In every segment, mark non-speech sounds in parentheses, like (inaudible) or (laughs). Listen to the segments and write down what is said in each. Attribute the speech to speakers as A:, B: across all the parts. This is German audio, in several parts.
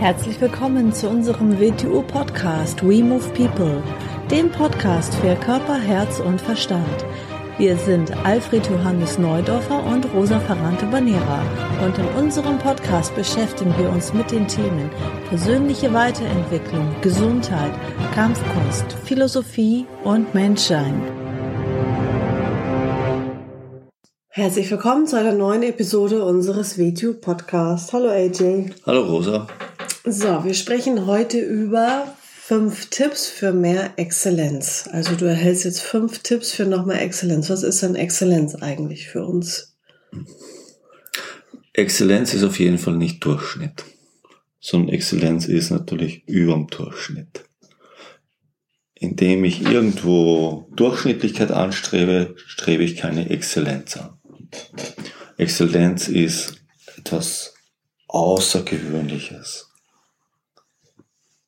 A: Herzlich willkommen zu unserem WTU-Podcast We Move People, dem Podcast für Körper, Herz und Verstand. Wir sind Alfred Johannes Neudorfer und Rosa Ferrante Banera und in unserem Podcast beschäftigen wir uns mit den Themen persönliche Weiterentwicklung, Gesundheit, Kampfkunst, Philosophie und Menschsein.
B: Herzlich willkommen zu einer neuen Episode unseres WTU Podcasts. Hallo AJ.
C: Hallo Rosa.
B: So, wir sprechen heute über fünf Tipps für mehr Exzellenz. Also du erhältst jetzt fünf Tipps für noch mehr Exzellenz. Was ist denn Exzellenz eigentlich für uns?
C: Exzellenz ist auf jeden Fall nicht Durchschnitt, sondern Exzellenz ist natürlich überm Durchschnitt. Indem ich irgendwo Durchschnittlichkeit anstrebe, strebe ich keine Exzellenz an. Exzellenz ist etwas Außergewöhnliches.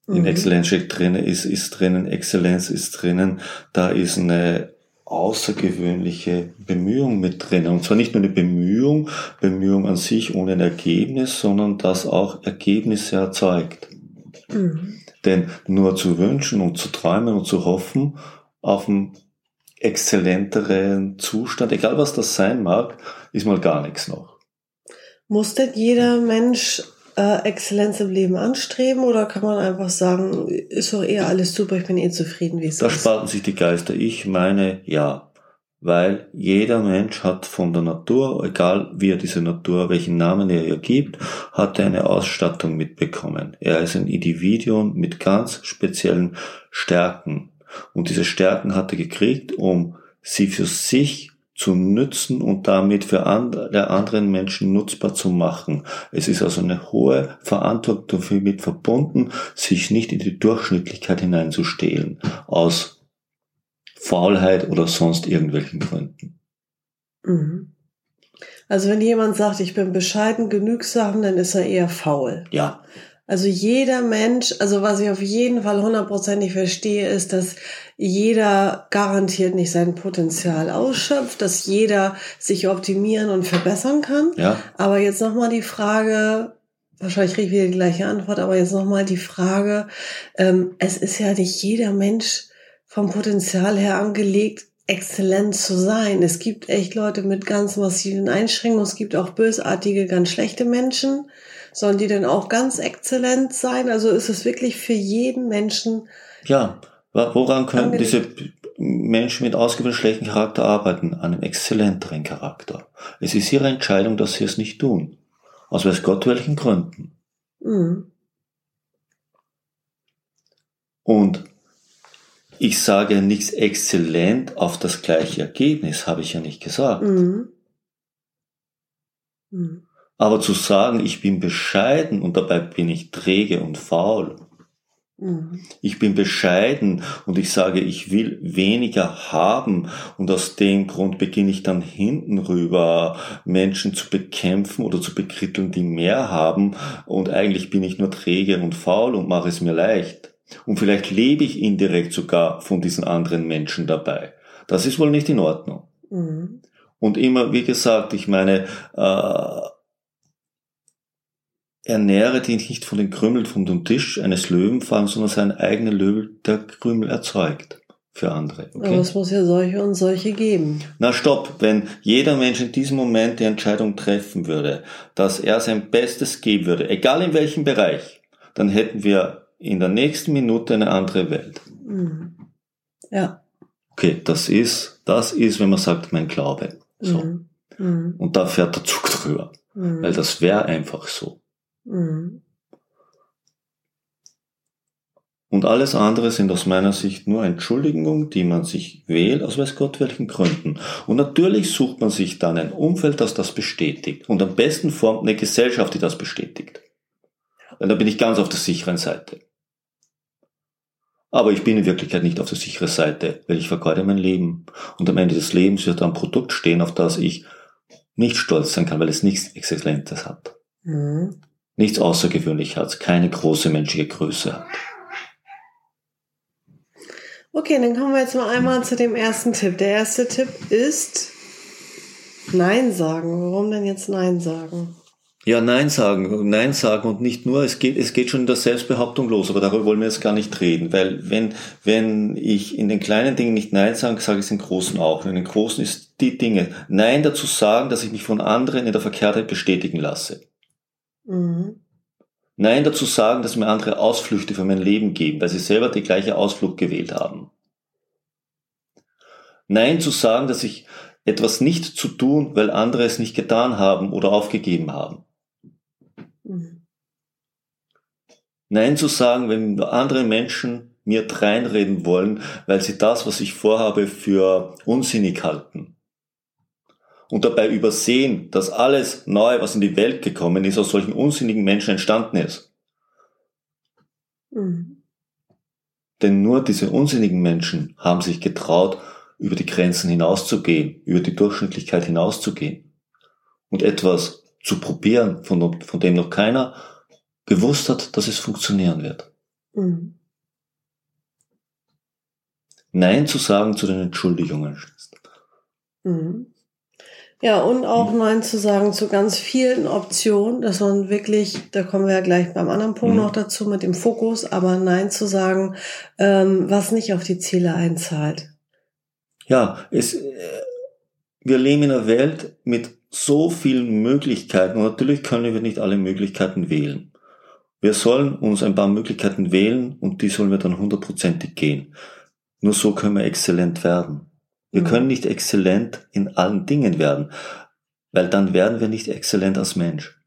C: In mhm. Exzellenz steckt drinnen, ist, ist drinnen, Exzellenz ist drinnen, da ist eine außergewöhnliche Bemühung mit drin. Und zwar nicht nur eine Bemühung, Bemühung an sich ohne ein Ergebnis, sondern das auch Ergebnisse erzeugt. Mhm. Denn nur zu wünschen und zu träumen und zu hoffen auf einen exzellenteren Zustand, egal was das sein mag, ist mal gar nichts noch.
B: Muss denn jeder Mensch äh, Exzellenz im Leben anstreben oder kann man einfach sagen, ist doch eher alles super, ich bin eh zufrieden, wie es
C: da
B: ist?
C: Da sparten sich die Geister. Ich meine, ja. Weil jeder Mensch hat von der Natur, egal wie er diese Natur, welchen Namen er ihr gibt, hat er eine Ausstattung mitbekommen. Er ist ein Individuum mit ganz speziellen Stärken. Und diese Stärken hat er gekriegt, um sie für sich zu nützen und damit für andere, anderen Menschen nutzbar zu machen. Es ist also eine hohe Verantwortung für mit verbunden, sich nicht in die Durchschnittlichkeit hineinzustehlen, aus Faulheit oder sonst irgendwelchen Gründen.
B: Mhm. Also wenn jemand sagt, ich bin bescheiden, genügsam, dann ist er eher faul.
C: Ja.
B: Also jeder Mensch, also was ich auf jeden Fall hundertprozentig verstehe, ist, dass jeder garantiert nicht sein Potenzial ausschöpft, dass jeder sich optimieren und verbessern kann.
C: Ja.
B: Aber jetzt nochmal die Frage, wahrscheinlich kriege ich wieder die gleiche Antwort, aber jetzt nochmal die Frage, ähm, es ist ja nicht jeder Mensch vom Potenzial her angelegt, exzellent zu sein. Es gibt echt Leute mit ganz massiven Einschränkungen, es gibt auch bösartige, ganz schlechte Menschen. Sollen die denn auch ganz exzellent sein? Also ist es wirklich für jeden Menschen.
C: Ja, woran können diese Menschen mit ausgewähltem schlechten Charakter arbeiten? An einem exzellenteren Charakter. Es ist ihre Entscheidung, dass sie es nicht tun. Aus weiß Gott welchen Gründen. Mhm. Und ich sage nichts exzellent auf das gleiche Ergebnis, habe ich ja nicht gesagt. Mhm. Mhm. Aber zu sagen, ich bin bescheiden und dabei bin ich träge und faul. Mhm. Ich bin bescheiden und ich sage, ich will weniger haben und aus dem Grund beginne ich dann hinten rüber Menschen zu bekämpfen oder zu bekritteln, die mehr haben und eigentlich bin ich nur träge und faul und mache es mir leicht. Und vielleicht lebe ich indirekt sogar von diesen anderen Menschen dabei. Das ist wohl nicht in Ordnung. Mhm. Und immer, wie gesagt, ich meine, äh, ernähre dich nicht von den Krümeln von dem Tisch eines Löwenfalls, sondern seinen eigenen Löwen, der Krümel erzeugt für andere.
B: Okay? Aber es muss ja solche und solche geben.
C: Na stopp, wenn jeder Mensch in diesem Moment die Entscheidung treffen würde, dass er sein Bestes geben würde, egal in welchem Bereich, dann hätten wir in der nächsten Minute eine andere Welt.
B: Mhm. Ja.
C: Okay, das ist, das ist, wenn man sagt, mein Glaube. So. Mhm. Mhm. Und da fährt der Zug drüber. Mhm. Weil das wäre einfach so. Mhm. Und alles andere sind aus meiner Sicht nur Entschuldigungen, die man sich wählt, aus weiß Gott welchen Gründen. Und natürlich sucht man sich dann ein Umfeld, das das bestätigt. Und am besten formt eine Gesellschaft, die das bestätigt. Weil da bin ich ganz auf der sicheren Seite. Aber ich bin in Wirklichkeit nicht auf der sicheren Seite, weil ich vergeude mein Leben. Und am Ende des Lebens wird ein Produkt stehen, auf das ich nicht stolz sein kann, weil es nichts Exzellentes hat. Mhm nichts Außergewöhnliches hat, keine große menschliche Größe hat.
B: Okay, dann kommen wir jetzt mal einmal zu dem ersten Tipp. Der erste Tipp ist Nein sagen. Warum denn jetzt Nein sagen?
C: Ja, Nein sagen, Nein sagen und nicht nur, es geht, es geht schon in der Selbstbehauptung los, aber darüber wollen wir jetzt gar nicht reden, weil wenn, wenn ich in den kleinen Dingen nicht Nein sage, sage ich es in den großen auch. Und in den großen ist die Dinge, Nein dazu sagen, dass ich mich von anderen in der Verkehrtheit bestätigen lasse. Mhm. Nein dazu sagen, dass mir andere Ausflüchte für mein Leben geben, weil sie selber die gleiche Ausflucht gewählt haben. Nein zu sagen, dass ich etwas nicht zu tun, weil andere es nicht getan haben oder aufgegeben haben. Mhm. Nein zu sagen, wenn andere Menschen mir reinreden wollen, weil sie das, was ich vorhabe, für unsinnig halten. Und dabei übersehen, dass alles Neue, was in die Welt gekommen ist, aus solchen unsinnigen Menschen entstanden ist. Mhm. Denn nur diese unsinnigen Menschen haben sich getraut, über die Grenzen hinauszugehen, über die Durchschnittlichkeit hinauszugehen und etwas zu probieren, von, von dem noch keiner gewusst hat, dass es funktionieren wird. Mhm. Nein zu sagen zu den Entschuldigungen.
B: Mhm. Ja, und auch mhm. Nein zu sagen zu ganz vielen Optionen, dass man wirklich, da kommen wir ja gleich beim anderen Punkt mhm. noch dazu mit dem Fokus, aber Nein zu sagen, ähm, was nicht auf die Ziele einzahlt.
C: Ja, es, äh, wir leben in einer Welt mit so vielen Möglichkeiten und natürlich können wir nicht alle Möglichkeiten wählen. Wir sollen uns ein paar Möglichkeiten wählen und die sollen wir dann hundertprozentig gehen. Nur so können wir exzellent werden. Wir mhm. können nicht exzellent in allen Dingen werden, weil dann werden wir nicht exzellent als Mensch.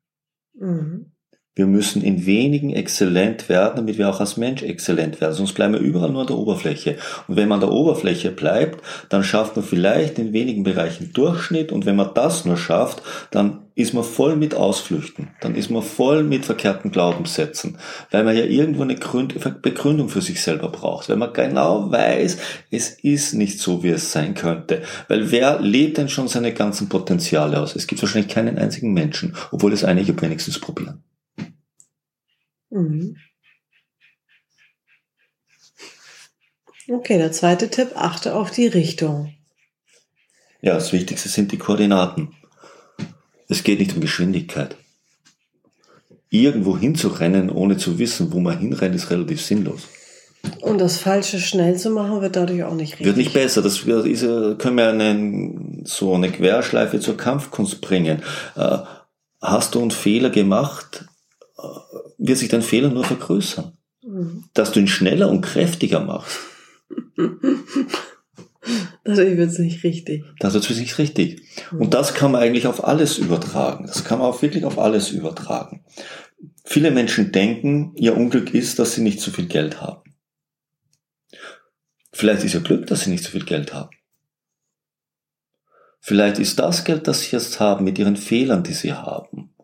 C: Mhm. Wir müssen in wenigen exzellent werden, damit wir auch als Mensch exzellent werden. Sonst bleiben wir überall nur an der Oberfläche. Und wenn man an der Oberfläche bleibt, dann schafft man vielleicht in wenigen Bereichen Durchschnitt. Und wenn man das nur schafft, dann ist man voll mit Ausflüchten. Dann ist man voll mit verkehrten Glaubenssätzen. Weil man ja irgendwo eine Begründung für sich selber braucht. Weil man genau weiß, es ist nicht so, wie es sein könnte. Weil wer lebt denn schon seine ganzen Potenziale aus? Es gibt wahrscheinlich keinen einzigen Menschen, obwohl es einige wenigstens probieren. Mhm.
B: Okay, der zweite Tipp, achte auf die Richtung.
C: Ja, das Wichtigste sind die Koordinaten. Es geht nicht um Geschwindigkeit. Irgendwo hinzurennen, ohne zu wissen, wo man hinrennt, ist relativ sinnlos.
B: Und das Falsche schnell zu machen, wird dadurch auch nicht richtig.
C: Wird nicht besser. Das ist, können wir einen, so eine Querschleife zur Kampfkunst bringen. Äh, hast du einen Fehler gemacht, wird sich dein Fehler nur vergrößern. Mhm. Dass du ihn schneller und kräftiger machst.
B: Dadurch wird es nicht richtig.
C: Das wird es nicht richtig. Mhm. Und das kann man eigentlich auf alles übertragen. Das kann man auch wirklich auf alles übertragen. Viele Menschen denken, ihr Unglück ist, dass sie nicht so viel Geld haben. Vielleicht ist ihr Glück, dass sie nicht so viel Geld haben. Vielleicht ist das Geld, das sie jetzt haben, mit ihren Fehlern, die sie haben,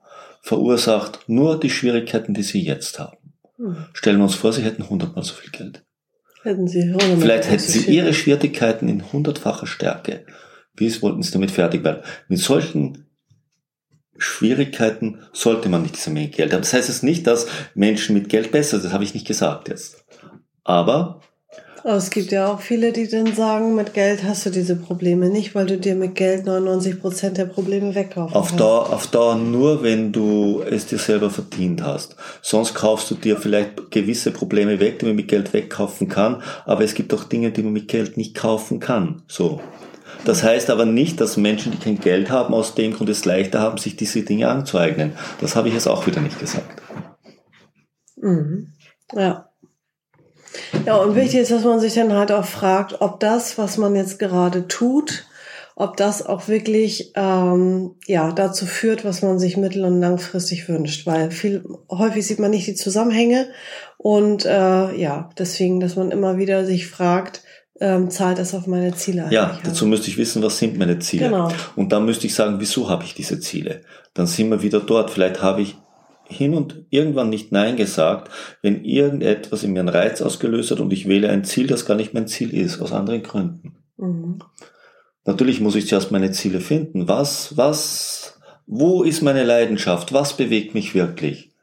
C: verursacht nur die Schwierigkeiten, die sie jetzt haben. Hm. Stellen wir uns vor, sie hätten hundertmal so viel Geld.
B: Hätten sie
C: Vielleicht hätten sie ihre Schwierigkeiten in hundertfacher Stärke. Wie wollten sie damit fertig werden? Mit solchen Schwierigkeiten sollte man nicht diese Menge Geld haben. Das heißt es nicht, dass Menschen mit Geld besser sind, das habe ich nicht gesagt jetzt. Aber
B: aber es gibt ja auch viele, die dann sagen, mit Geld hast du diese Probleme nicht, weil du dir mit Geld 99 Prozent der Probleme wegkaufst.
C: Auf Dauer, auf Dauer nur, wenn du es dir selber verdient hast. Sonst kaufst du dir vielleicht gewisse Probleme weg, die man mit Geld wegkaufen kann. Aber es gibt auch Dinge, die man mit Geld nicht kaufen kann. So. Das heißt aber nicht, dass Menschen, die kein Geld haben, aus dem Grund es leichter haben, sich diese Dinge anzueignen. Das habe ich jetzt auch wieder nicht gesagt.
B: Mhm. Ja. Ja, und wichtig ist, dass man sich dann halt auch fragt, ob das, was man jetzt gerade tut, ob das auch wirklich ähm, ja dazu führt, was man sich mittel- und langfristig wünscht, weil viel häufig sieht man nicht die Zusammenhänge und äh, ja deswegen, dass man immer wieder sich fragt, ähm, zahlt das auf meine Ziele
C: ein? Ja, dazu müsste ich wissen, was sind meine Ziele. Genau. Und dann müsste ich sagen, wieso habe ich diese Ziele? Dann sind wir wieder dort. Vielleicht habe ich hin und irgendwann nicht Nein gesagt, wenn irgendetwas in mir einen Reiz ausgelöst hat und ich wähle ein Ziel, das gar nicht mein Ziel ist, aus anderen Gründen. Mhm. Natürlich muss ich zuerst meine Ziele finden. Was, was, wo ist meine Leidenschaft? Was bewegt mich wirklich?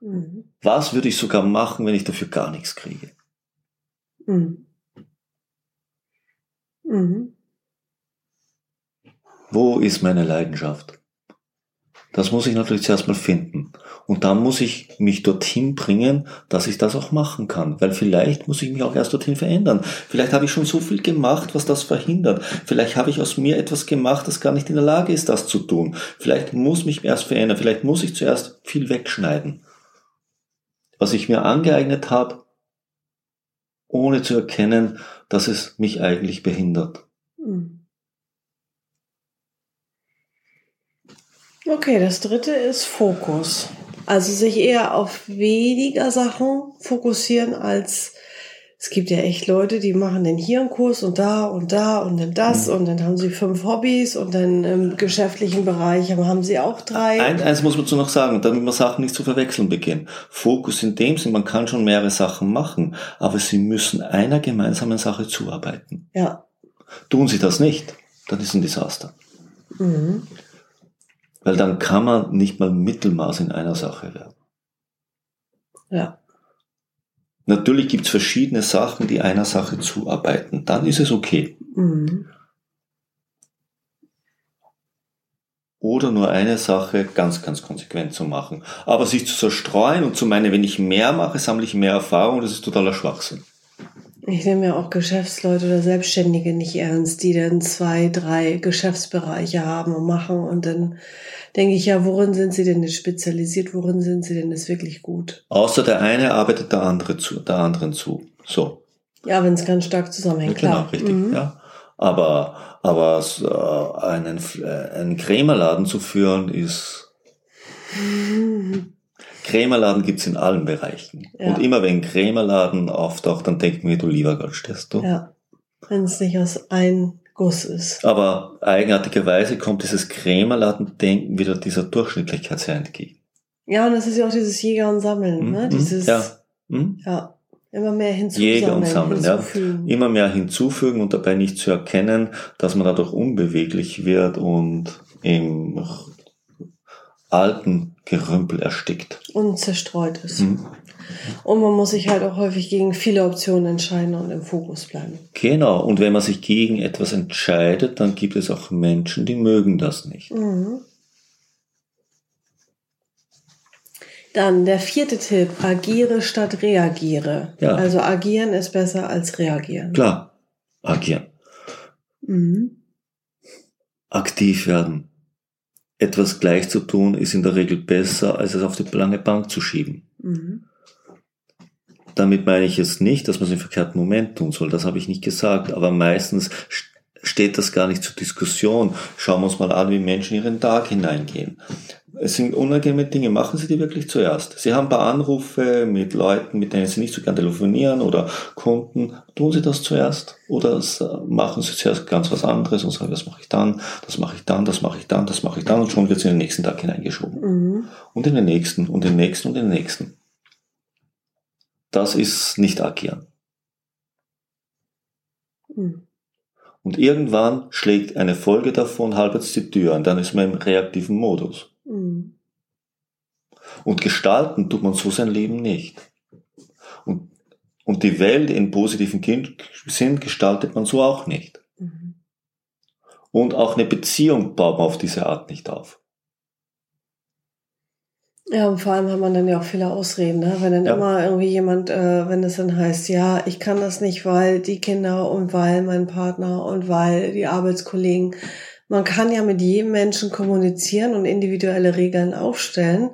C: Mhm. Was würde ich sogar machen, wenn ich dafür gar nichts kriege? Mhm. Mhm. Wo ist meine Leidenschaft? Das muss ich natürlich zuerst mal finden. Und dann muss ich mich dorthin bringen, dass ich das auch machen kann. Weil vielleicht muss ich mich auch erst dorthin verändern. Vielleicht habe ich schon so viel gemacht, was das verhindert. Vielleicht habe ich aus mir etwas gemacht, das gar nicht in der Lage ist, das zu tun. Vielleicht muss mich erst verändern. Vielleicht muss ich zuerst viel wegschneiden. Was ich mir angeeignet habe, ohne zu erkennen, dass es mich eigentlich behindert. Mhm.
B: Okay, das dritte ist Fokus. Also sich eher auf weniger Sachen fokussieren als es gibt ja echt Leute, die machen den hier einen Kurs und da und da und dann das mhm. und dann haben sie fünf Hobbys und dann im geschäftlichen Bereich haben sie auch drei.
C: Eins, eins muss man zu noch sagen, damit man Sachen nicht zu verwechseln beginnen. Fokus in dem Sinn, man kann schon mehrere Sachen machen, aber sie müssen einer gemeinsamen Sache zuarbeiten.
B: Ja.
C: Tun sie das nicht, dann ist ein Desaster. Mhm. Weil dann kann man nicht mal Mittelmaß in einer Sache werden.
B: Ja.
C: Natürlich gibt's verschiedene Sachen, die einer Sache zuarbeiten. Dann ist es okay. Mhm. Oder nur eine Sache ganz, ganz konsequent zu machen. Aber sich zu zerstreuen und zu meinen, wenn ich mehr mache, sammle ich mehr Erfahrung, das ist totaler Schwachsinn.
B: Ich nehme ja auch Geschäftsleute oder Selbstständige nicht ernst, die dann zwei, drei Geschäftsbereiche haben und machen und dann denke ich ja, worin sind sie denn jetzt spezialisiert, worin sind sie denn jetzt wirklich gut?
C: Außer der eine arbeitet der andere zu, der anderen zu. So.
B: Ja, wenn es ganz stark zusammenhängt, genau,
C: klar. richtig, mhm. ja. Aber, aber äh, einen, äh, einen Krämerladen zu führen ist, (laughs) Krämerladen gibt's in allen Bereichen. Ja. Und immer wenn Krämerladen auftaucht, dann denkt mir, du lieber Gott, stehst du.
B: Ja. Wenn es nicht aus ein Guss ist.
C: Aber eigenartigerweise kommt dieses Krämerladen-Denken wieder dieser Durchschnittlichkeit sehr entgegen.
B: Ja, und das ist ja auch dieses Jäger und Sammeln, ne? Mhm. Dieses,
C: ja.
B: Mhm. ja. Immer mehr hinzufügen.
C: Jäger und Sammeln, ja. Immer mehr hinzufügen und dabei nicht zu erkennen, dass man dadurch unbeweglich wird und im alten Gerümpel erstickt.
B: Und zerstreut ist. Mhm. Und man muss sich halt auch häufig gegen viele Optionen entscheiden und im Fokus bleiben.
C: Genau. Und wenn man sich gegen etwas entscheidet, dann gibt es auch Menschen, die mögen das nicht. Mhm.
B: Dann der vierte Tipp, agiere statt reagiere. Ja. Also agieren ist besser als reagieren.
C: Klar, agieren. Mhm. Aktiv werden. Etwas gleich zu tun ist in der Regel besser, als es auf die lange Bank zu schieben. Mhm. Damit meine ich jetzt nicht, dass man es im verkehrten Moment tun soll, das habe ich nicht gesagt, aber meistens steht das gar nicht zur Diskussion. Schauen wir uns mal an, wie Menschen ihren Tag hineingehen. Es sind unangenehme Dinge, machen Sie die wirklich zuerst. Sie haben ein paar Anrufe mit Leuten, mit denen Sie nicht so gern telefonieren oder Kunden. Tun Sie das zuerst oder machen Sie zuerst ganz was anderes und sagen, das mache ich dann, das mache ich dann, das mache ich dann, das mache ich dann und schon wird es in den nächsten Tag hineingeschoben. Mhm. Und in den nächsten und den nächsten und den nächsten. Das ist nicht agieren. Mhm. Und irgendwann schlägt eine Folge davon halbwegs die Tür und dann ist man im reaktiven Modus. Mhm. Und gestalten tut man so sein Leben nicht. Und, und die Welt in positiven Sinn gestaltet man so auch nicht. Mhm. Und auch eine Beziehung baut man auf diese Art nicht auf.
B: Ja, und vor allem hat man dann ja auch viele Ausreden, ne? wenn dann ja. immer irgendwie jemand, äh, wenn es dann heißt, ja, ich kann das nicht, weil die Kinder und weil mein Partner und weil die Arbeitskollegen. Man kann ja mit jedem Menschen kommunizieren und individuelle Regeln aufstellen.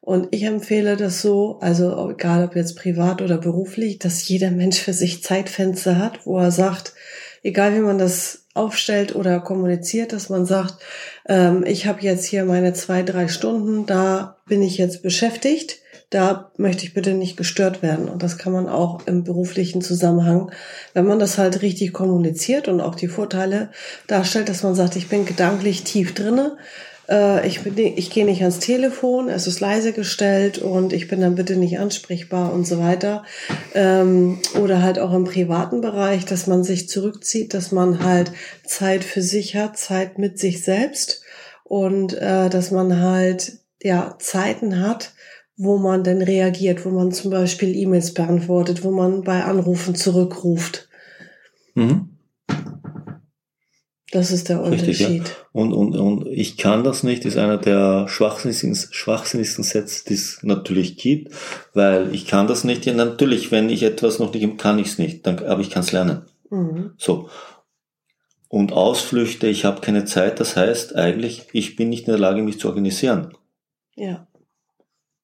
B: Und ich empfehle das so, also egal ob jetzt privat oder beruflich, dass jeder Mensch für sich Zeitfenster hat, wo er sagt, egal wie man das aufstellt oder kommuniziert, dass man sagt, ähm, ich habe jetzt hier meine zwei, drei Stunden, da bin ich jetzt beschäftigt, da möchte ich bitte nicht gestört werden. Und das kann man auch im beruflichen Zusammenhang, wenn man das halt richtig kommuniziert und auch die Vorteile darstellt, dass man sagt, ich bin gedanklich tief drinne, äh, ich, bin, ich gehe nicht ans Telefon, es ist leise gestellt und ich bin dann bitte nicht ansprechbar und so weiter. Ähm, oder halt auch im privaten Bereich, dass man sich zurückzieht, dass man halt Zeit für sich hat, Zeit mit sich selbst und äh, dass man halt ja Zeiten hat, wo man denn reagiert, wo man zum Beispiel E-Mails beantwortet, wo man bei Anrufen zurückruft. Mhm. Das ist der
C: Richtig, ja.
B: Unterschied.
C: Und, und, und ich kann das nicht, ist einer der schwachsinnigsten, schwachsinnigsten Sätze, die es natürlich gibt, weil ich kann das nicht. Ja, natürlich, wenn ich etwas noch nicht, kann ich es nicht, dann, aber ich kann es lernen.
B: Mhm.
C: So. Und Ausflüchte, ich habe keine Zeit, das heißt eigentlich, ich bin nicht in der Lage, mich zu organisieren.
B: Ja.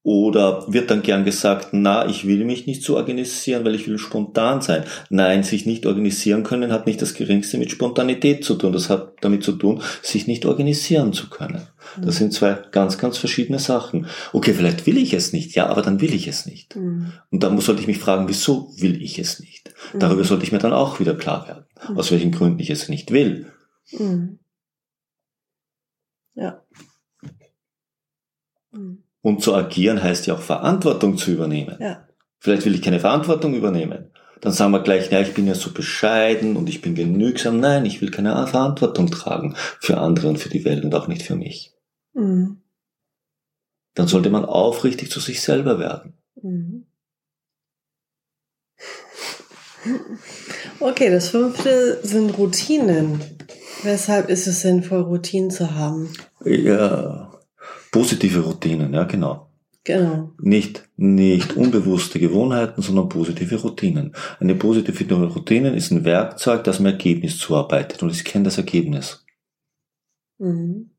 C: Oder wird dann gern gesagt, na, ich will mich nicht so organisieren, weil ich will spontan sein. Nein, sich nicht organisieren können hat nicht das geringste mit Spontanität zu tun. Das hat damit zu tun, sich nicht organisieren zu können. Das sind zwei ganz, ganz verschiedene Sachen. Okay, vielleicht will ich es nicht, ja, aber dann will ich es nicht.
B: Mhm.
C: Und dann sollte ich mich fragen, wieso will ich es nicht? Darüber
B: Mhm.
C: sollte ich mir dann auch wieder klar werden,
B: Mhm.
C: aus welchen Gründen ich es nicht will.
B: Mhm. Ja.
C: Und zu agieren heißt ja auch Verantwortung zu übernehmen.
B: Ja.
C: Vielleicht will ich keine Verantwortung übernehmen. Dann sagen wir gleich, ja, ich bin ja so bescheiden und ich bin genügsam. Nein, ich will keine Verantwortung tragen für andere und für die Welt und auch nicht für mich.
B: Mhm.
C: Dann sollte man aufrichtig zu sich selber werden.
B: Mhm. Okay, das fünfte sind Routinen. Weshalb ist es sinnvoll, Routinen zu haben?
C: Ja, positive Routinen, ja, genau.
B: Genau.
C: Nicht, nicht unbewusste Gewohnheiten, sondern positive Routinen. Eine positive Routine ist ein Werkzeug, das ein Ergebnis zuarbeitet und ich kenne das Ergebnis.
B: Mhm.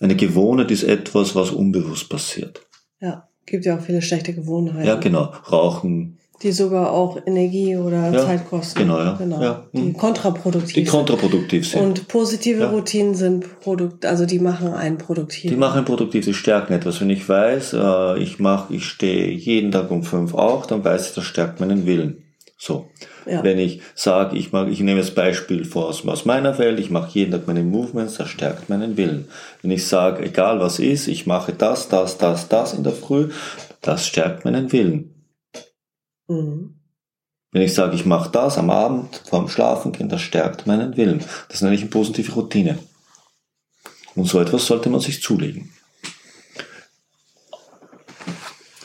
C: Eine Gewohnheit ist etwas, was unbewusst passiert.
B: Ja, gibt ja auch viele schlechte Gewohnheiten.
C: Ja, genau. Rauchen,
B: Die sogar auch Energie oder
C: Ja,
B: Zeit kosten.
C: genau, ja.
B: genau.
C: Ja,
B: Die
C: mhm.
B: kontraproduktiv
C: die
B: sind.
C: kontraproduktiv sind.
B: Und positive. Routinen sind Produkt, also die machen einen produktiv.
C: Die machen produktiv, die stärken etwas. Wenn ich weiß, äh, ich mache, ich stehe jeden Tag um fünf auf, dann weiß ich, das stärkt meinen Willen. So.
B: Ja.
C: Wenn ich sage, ich mag, ich nehme das Beispiel vor aus, aus meiner Welt, ich mache jeden Tag meine Movements, das stärkt meinen Willen. Wenn ich sage, egal was ist, ich mache das, das, das, das in der Früh, das stärkt meinen Willen.
B: Mhm.
C: Wenn ich sage, ich mache das am Abend vorm Schlafengehen, das stärkt meinen Willen. Das nenne ich eine positive Routine. Und so etwas sollte man sich zulegen.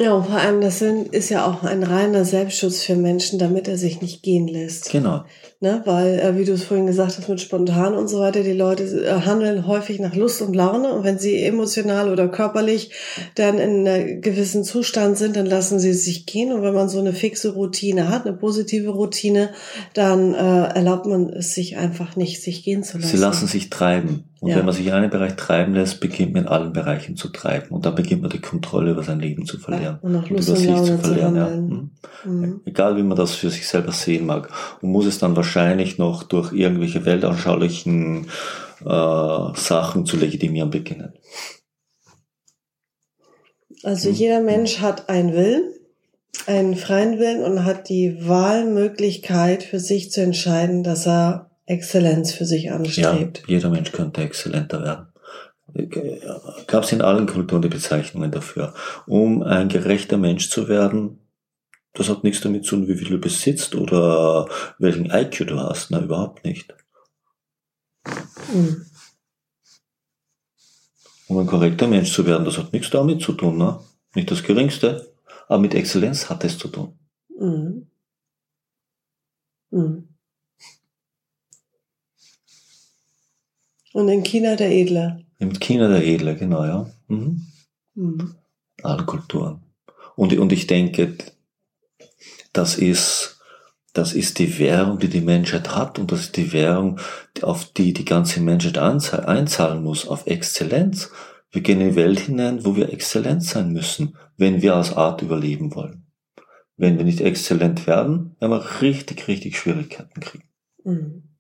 B: Ja, und vor allem, das sind, ist ja auch ein reiner Selbstschutz für Menschen, damit er sich nicht gehen lässt.
C: Genau.
B: Ne? Weil, äh, wie du es vorhin gesagt hast, mit spontan und so weiter, die Leute äh, handeln häufig nach Lust und Laune. Und wenn sie emotional oder körperlich dann in einem gewissen Zustand sind, dann lassen sie sich gehen. Und wenn man so eine fixe Routine hat, eine positive Routine, dann äh, erlaubt man es sich einfach nicht, sich gehen zu lassen.
C: Sie lassen sich treiben. Und
B: Ja.
C: wenn man sich in einem Bereich treiben lässt, beginnt man in allen Bereichen zu treiben. Und dann beginnt man die Kontrolle über sein Leben zu verlieren.
B: und nach
C: und
B: Lust
C: über
B: und
C: sich
B: Laune
C: zu
B: zu
C: verlieren. Ja.
B: handeln.
C: Mhm.
B: Mhm.
C: Egal wie man das für sich selber sehen mag. Und muss es dann wahrscheinlich noch durch irgendwelche weltanschaulichen äh, Sachen zu legitimieren beginnen.
B: Also
C: Mhm.
B: jeder Mensch hat einen Willen, einen freien Willen und hat die Wahlmöglichkeit für sich zu entscheiden, dass er Exzellenz für sich
C: Ja,
B: anstrebt.
C: jeder Mensch könnte exzellenter werden. Gab es in allen Kulturen die Bezeichnungen dafür. Um ein gerechter Mensch zu werden, das hat nichts damit zu tun, wie viel du besitzt oder welchen IQ du hast. Na, überhaupt nicht.
B: Mhm.
C: Um ein korrekter Mensch zu werden, das hat nichts damit zu tun, ne? Nicht das Geringste. Aber mit Exzellenz hat es zu tun.
B: Mhm. Mhm. Und in China der Edle.
C: Im China der Edle, genau, ja. Mhm.
B: Mhm.
C: Alle Kulturen. Und, und ich denke, das ist, das ist die Währung, die die Menschheit hat und das ist die Währung, auf die die ganze Menschheit einzahlen muss, auf Exzellenz. Wir gehen in die Welt hinein, wo wir exzellent sein müssen, wenn wir als Art überleben wollen. Wenn wir nicht exzellent werden, werden wir richtig, richtig Schwierigkeiten kriegen.
B: Mhm.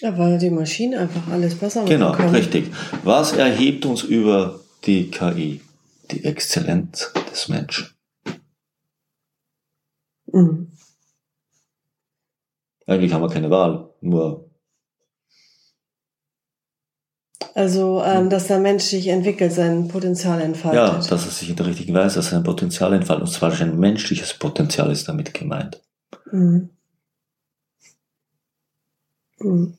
B: Ja, weil die Maschinen einfach alles besser machen
C: Genau,
B: können.
C: richtig. Was erhebt uns über die KI? Die Exzellenz des Menschen.
B: Mhm.
C: Eigentlich haben wir keine Wahl, nur
B: Also, ähm, dass der Mensch sich entwickelt, sein Potenzial entfaltet.
C: ja, dass er sich in der richtigen Weise, dass sein Potenzial entfaltet. Und zwar ein menschliches Potenzial ist damit gemeint.
B: Mhm. Mhm.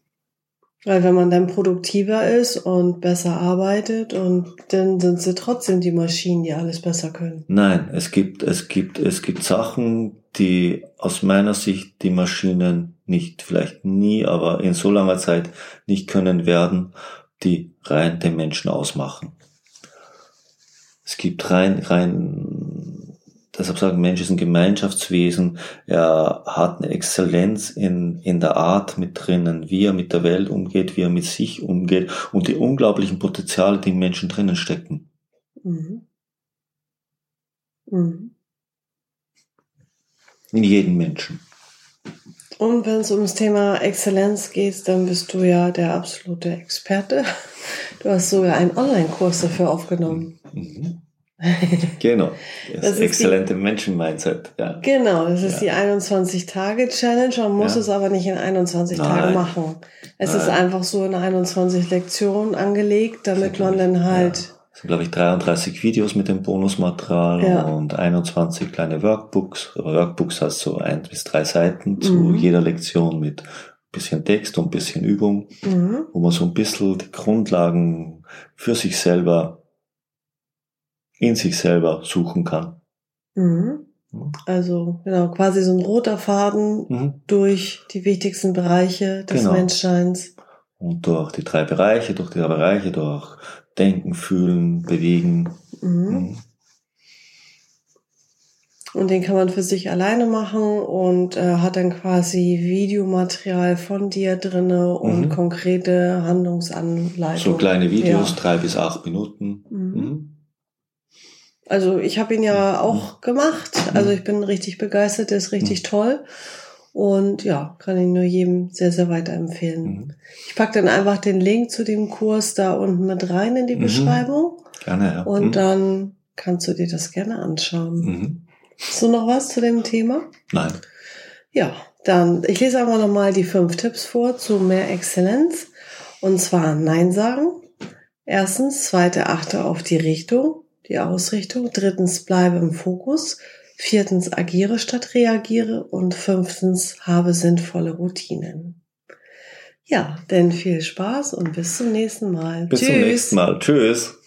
B: Weil wenn man dann produktiver ist und besser arbeitet und dann sind sie trotzdem die Maschinen, die alles besser können.
C: Nein, es gibt, es gibt, es gibt Sachen, die aus meiner Sicht die Maschinen nicht, vielleicht nie, aber in so langer Zeit nicht können werden, die rein den Menschen ausmachen. Es gibt rein, rein, deshalb sagen Mensch ist ein Gemeinschaftswesen. Er hat eine Exzellenz in, in der Art mit drinnen, wie er mit der Welt umgeht, wie er mit sich umgeht und die unglaublichen Potenziale, die im Menschen drinnen stecken. Mhm. Mhm. In jedem Menschen.
B: Und wenn es ums Thema Exzellenz geht, dann bist du ja der absolute Experte. Du hast sogar einen Online-Kurs dafür aufgenommen. Mhm. (laughs)
C: Genau. Das, das exzellente Menschen-Mindset.
B: Ja. Genau, das ist ja. die 21-Tage-Challenge. Man muss ja. es aber nicht in 21 Nein. Tagen machen. Es Nein. ist einfach so in 21 Lektionen angelegt, damit man dann halt
C: sind, glaube ich, 33 Videos mit dem Bonusmaterial ja. und 21 kleine Workbooks. Workbooks heißt so ein bis drei Seiten zu mhm. jeder Lektion mit bisschen Text und bisschen Übung, mhm. wo man so ein bisschen die Grundlagen für sich selber, in sich selber suchen kann.
B: Mhm. Also genau, quasi so ein roter Faden mhm. durch die wichtigsten Bereiche des genau. Menschseins.
C: Und durch die drei Bereiche, durch die drei Bereiche, durch Denken, Fühlen, Bewegen. Mhm. mhm.
B: Und den kann man für sich alleine machen und äh, hat dann quasi Videomaterial von dir drinne und mhm. konkrete Handlungsanleitungen.
C: So kleine Videos, ja. drei bis acht Minuten.
B: Mhm. Also ich habe ihn ja auch gemacht. Also ich bin richtig begeistert, der ist richtig toll. Und ja, kann ich nur jedem sehr, sehr weiterempfehlen. Mhm. Ich pack dann einfach den Link zu dem Kurs da unten mit rein in die mhm. Beschreibung.
C: Gerne, ja.
B: Und mhm. dann kannst du dir das gerne anschauen. Mhm. Hast du noch was zu dem Thema?
C: Nein.
B: Ja, dann, ich lese einfach nochmal die fünf Tipps vor zu mehr Exzellenz. Und zwar Nein sagen. Erstens, zweite, achte auf die Richtung, die Ausrichtung. Drittens, bleibe im Fokus. Viertens, agiere statt reagiere. Und fünftens, habe sinnvolle Routinen. Ja, denn viel Spaß und bis zum nächsten Mal.
C: Bis Tschüss. zum nächsten Mal. Tschüss.